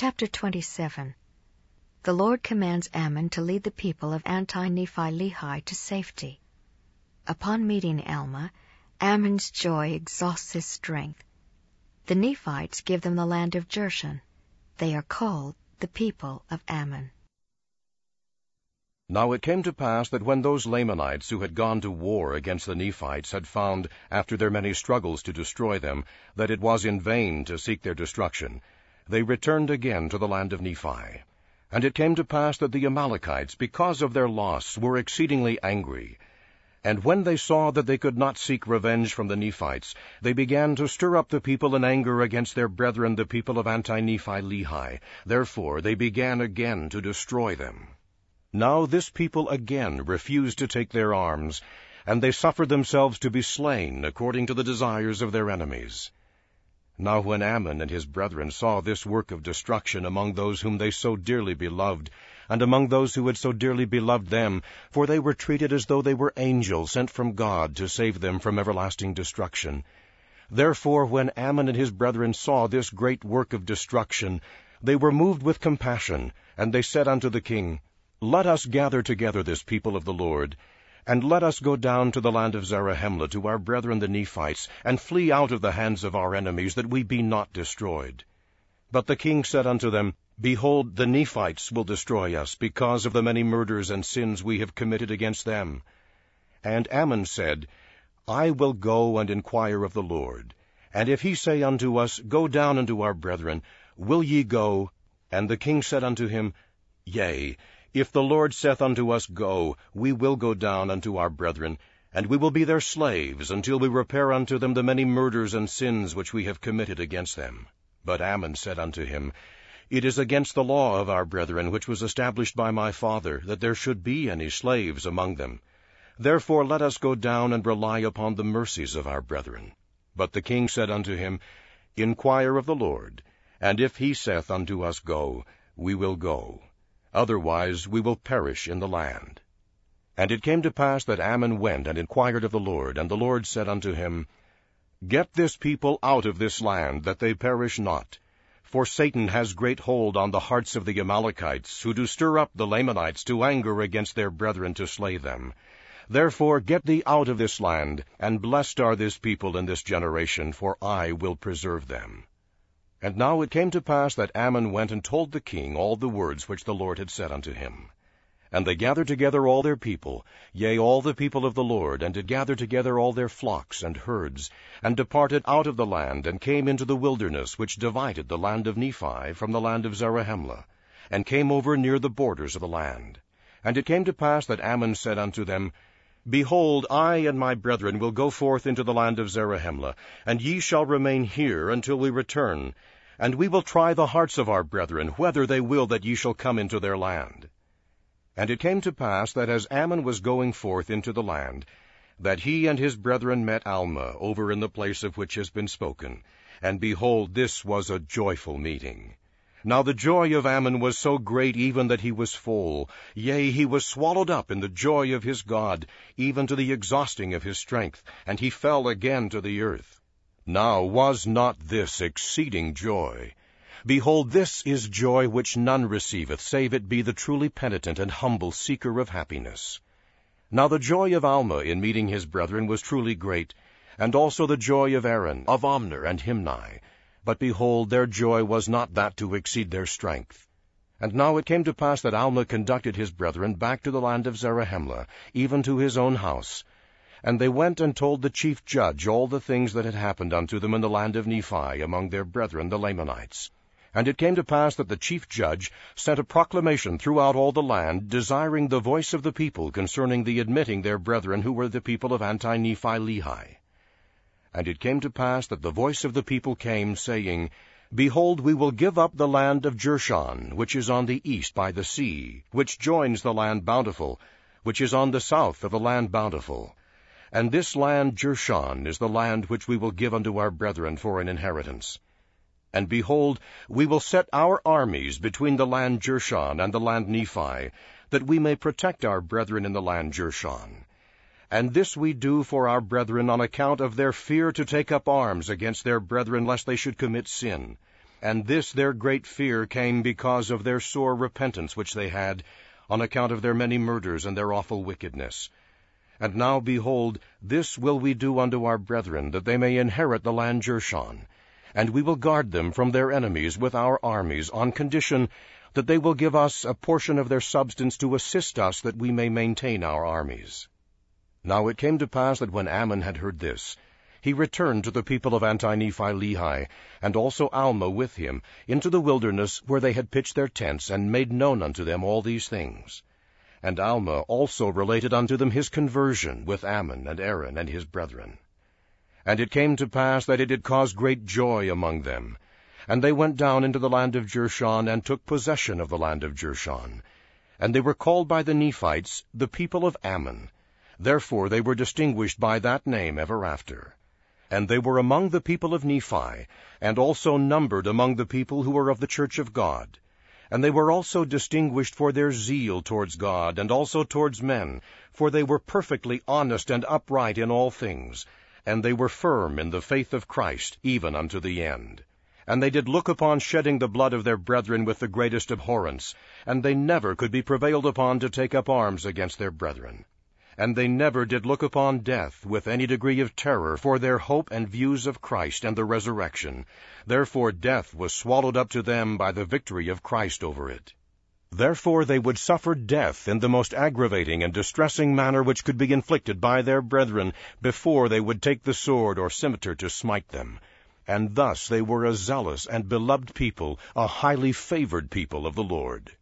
Chapter 27 The Lord commands Ammon to lead the people of Anti-Nephi-Lehi to safety. Upon meeting Alma, Ammon's joy exhausts his strength. The Nephites give them the land of Jershon. They are called the people of Ammon. Now it came to pass that when those Lamanites who had gone to war against the Nephites had found, after their many struggles to destroy them, that it was in vain to seek their destruction, they returned again to the land of Nephi. And it came to pass that the Amalekites, because of their loss, were exceedingly angry. And when they saw that they could not seek revenge from the Nephites, they began to stir up the people in anger against their brethren the people of Anti-Nephi-Lehi. Therefore they began again to destroy them. Now this people again refused to take their arms, and they suffered themselves to be slain according to the desires of their enemies. Now when Ammon and his brethren saw this work of destruction among those whom they so dearly beloved, and among those who had so dearly beloved them, for they were treated as though they were angels sent from God to save them from everlasting destruction. Therefore when Ammon and his brethren saw this great work of destruction, they were moved with compassion, and they said unto the king, let us gather together this people of the Lord, and let us go down to the land of Zarahemla to our brethren the Nephites, and flee out of the hands of our enemies, that we be not destroyed. But the king said unto them, Behold, the Nephites will destroy us, because of the many murders and sins we have committed against them. And Ammon said, I will go and inquire of the Lord. And if he say unto us, Go down unto our brethren, will ye go? And the king said unto him, Yea, if the Lord saith unto us, Go, we will go down unto our brethren, and we will be their slaves, until we repair unto them the many murders and sins which we have committed against them. But Ammon said unto him, It is against the law of our brethren, which was established by my father, that there should be any slaves among them. Therefore let us go down and rely upon the mercies of our brethren. But the king said unto him, Inquire of the Lord, and if he saith unto us, Go, we will go. Otherwise we will perish in the land. And it came to pass that Ammon went and inquired of the Lord, and the Lord said unto him, Get this people out of this land, that they perish not. For Satan has great hold on the hearts of the Amalekites, who do stir up the Lamanites to anger against their brethren to slay them. Therefore get thee out of this land, and blessed are this people in this generation, for I will preserve them. And now it came to pass that Ammon went and told the king all the words which the Lord had said unto him. And they gathered together all their people, yea, all the people of the Lord, and did gather together all their flocks and herds, and departed out of the land, and came into the wilderness which divided the land of Nephi from the land of Zarahemla, and came over near the borders of the land. And it came to pass that Ammon said unto them, Behold, I and my brethren will go forth into the land of Zarahemla, and ye shall remain here until we return, and we will try the hearts of our brethren, whether they will that ye shall come into their land. And it came to pass that as Ammon was going forth into the land, that he and his brethren met Alma over in the place of which has been spoken, and behold, this was a joyful meeting. Now the joy of Ammon was so great even that he was full, yea, he was swallowed up in the joy of his God, even to the exhausting of his strength, and he fell again to the earth. Now was not this exceeding joy? Behold, this is joy which none receiveth, save it be the truly penitent and humble seeker of happiness. Now the joy of Alma in meeting his brethren was truly great, and also the joy of Aaron, of Omner, and Himni, but behold, their joy was not that to exceed their strength. And now it came to pass that Alma conducted his brethren back to the land of Zarahemla, even to his own house. And they went and told the chief judge all the things that had happened unto them in the land of Nephi among their brethren the Lamanites. And it came to pass that the chief judge sent a proclamation throughout all the land, desiring the voice of the people concerning the admitting their brethren who were the people of Anti-Nephi-Lehi. And it came to pass that the voice of the people came, saying, Behold, we will give up the land of Jershon, which is on the east by the sea, which joins the land bountiful, which is on the south of the land bountiful. And this land Jershon is the land which we will give unto our brethren for an inheritance. And behold, we will set our armies between the land Jershon and the land Nephi, that we may protect our brethren in the land Jershon. And this we do for our brethren on account of their fear to take up arms against their brethren lest they should commit sin. And this their great fear came because of their sore repentance which they had, on account of their many murders and their awful wickedness. And now, behold, this will we do unto our brethren, that they may inherit the land Jershon. And we will guard them from their enemies with our armies, on condition that they will give us a portion of their substance to assist us that we may maintain our armies. Now it came to pass that when Ammon had heard this, he returned to the people of Anti-Nephi-Lehi, and also Alma with him, into the wilderness where they had pitched their tents, and made known unto them all these things. And Alma also related unto them his conversion with Ammon and Aaron and his brethren. And it came to pass that it did cause great joy among them. And they went down into the land of Jershon, and took possession of the land of Jershon. And they were called by the Nephites the people of Ammon. Therefore they were distinguished by that name ever after. And they were among the people of Nephi, and also numbered among the people who were of the church of God. And they were also distinguished for their zeal towards God, and also towards men, for they were perfectly honest and upright in all things, and they were firm in the faith of Christ, even unto the end. And they did look upon shedding the blood of their brethren with the greatest abhorrence, and they never could be prevailed upon to take up arms against their brethren and they never did look upon death with any degree of terror for their hope and views of Christ and the resurrection. Therefore death was swallowed up to them by the victory of Christ over it. Therefore they would suffer death in the most aggravating and distressing manner which could be inflicted by their brethren before they would take the sword or scimitar to smite them. And thus they were a zealous and beloved people, a highly favored people of the Lord.